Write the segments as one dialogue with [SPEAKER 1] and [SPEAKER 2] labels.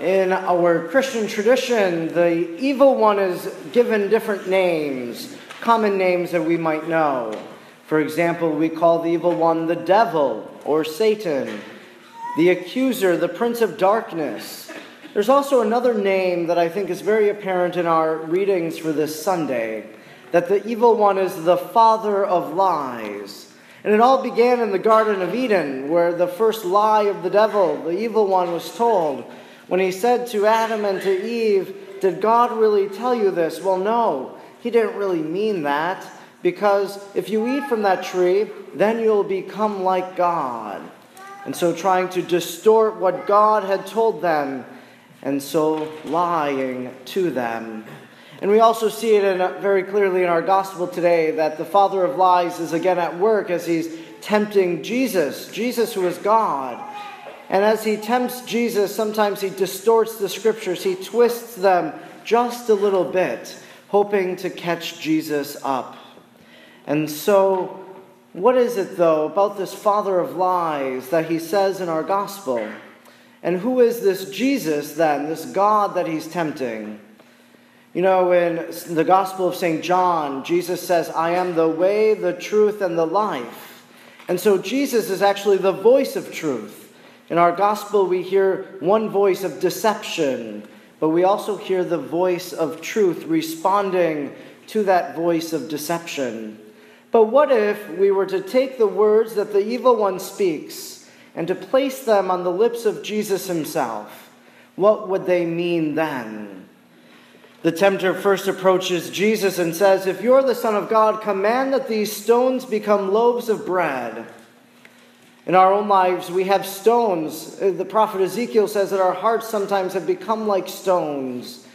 [SPEAKER 1] In our Christian tradition, the evil one is given different names, common names that we might know. For example, we call the evil one the devil or Satan, the accuser, the prince of darkness. There's also another name that I think is very apparent in our readings for this Sunday that the evil one is the father of lies. And it all began in the Garden of Eden, where the first lie of the devil, the evil one, was told when he said to Adam and to Eve, Did God really tell you this? Well, no, he didn't really mean that, because if you eat from that tree, then you'll become like God. And so, trying to distort what God had told them, and so lying to them. And we also see it in, very clearly in our gospel today that the father of lies is again at work as he's tempting Jesus, Jesus who is God. And as he tempts Jesus, sometimes he distorts the scriptures, he twists them just a little bit, hoping to catch Jesus up. And so, what is it, though, about this father of lies that he says in our gospel? And who is this Jesus, then, this God that he's tempting? You know, in the Gospel of St. John, Jesus says, I am the way, the truth, and the life. And so Jesus is actually the voice of truth. In our gospel, we hear one voice of deception, but we also hear the voice of truth responding to that voice of deception. But what if we were to take the words that the evil one speaks and to place them on the lips of Jesus himself? What would they mean then? The tempter first approaches Jesus and says, If you're the Son of God, command that these stones become loaves of bread. In our own lives, we have stones. Uh, the prophet Ezekiel says that our hearts sometimes have become like stones.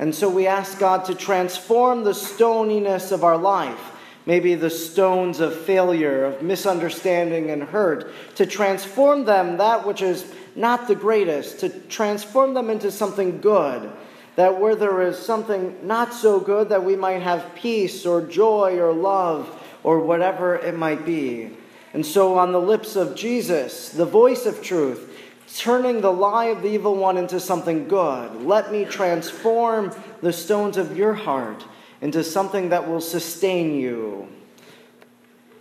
[SPEAKER 1] And so we ask God to transform the stoniness of our life, maybe the stones of failure, of misunderstanding and hurt, to transform them, that which is not the greatest, to transform them into something good. That where there is something not so good, that we might have peace or joy or love or whatever it might be. And so, on the lips of Jesus, the voice of truth, turning the lie of the evil one into something good, let me transform the stones of your heart into something that will sustain you.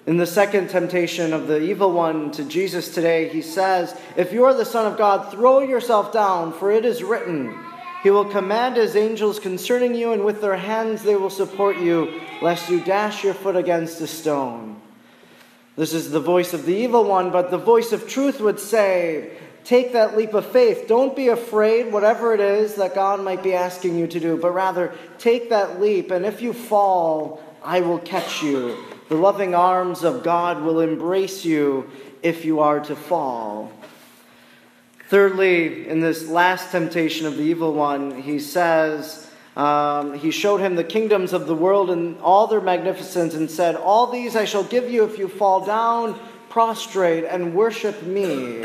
[SPEAKER 1] In the second temptation of the evil one to Jesus today, he says, If you are the Son of God, throw yourself down, for it is written, He will command His angels concerning you, and with their hands they will support you, lest you dash your foot against a stone. This is the voice of the evil one, but the voice of truth would say, Take that leap of faith. Don't be afraid, whatever it is that God might be asking you to do, but rather take that leap, and if you fall, I will catch you. The loving arms of God will embrace you if you are to fall. Thirdly, in this last temptation of the evil one, he says, um, he showed him the kingdoms of the world and all their magnificence and said, All these I shall give you if you fall down, prostrate, and worship me.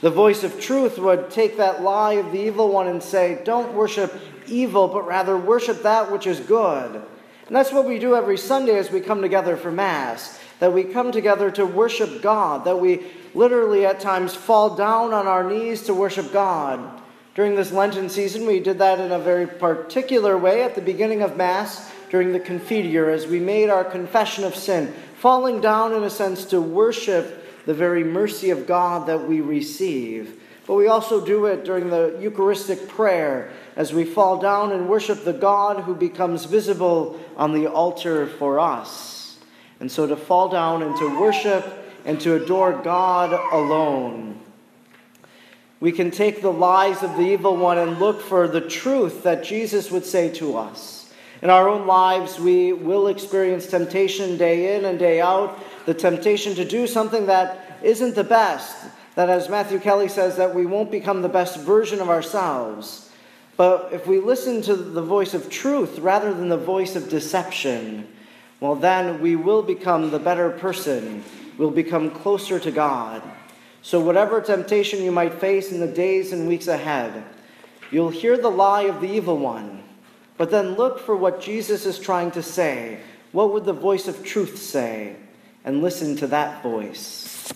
[SPEAKER 1] The voice of truth would take that lie of the evil one and say, Don't worship evil, but rather worship that which is good. And that's what we do every Sunday as we come together for Mass. That we come together to worship God, that we literally at times fall down on our knees to worship God. During this Lenten season, we did that in a very particular way at the beginning of Mass during the Confiteor as we made our confession of sin, falling down in a sense to worship the very mercy of God that we receive. But we also do it during the Eucharistic prayer as we fall down and worship the God who becomes visible on the altar for us. And so to fall down and to worship and to adore God alone we can take the lies of the evil one and look for the truth that Jesus would say to us. In our own lives, we will experience temptation day in and day out, the temptation to do something that isn't the best, that, as Matthew Kelly says, that we won't become the best version of ourselves. But if we listen to the voice of truth rather than the voice of deception, well, then we will become the better person. We'll become closer to God. So, whatever temptation you might face in the days and weeks ahead, you'll hear the lie of the evil one. But then look for what Jesus is trying to say. What would the voice of truth say? And listen to that voice.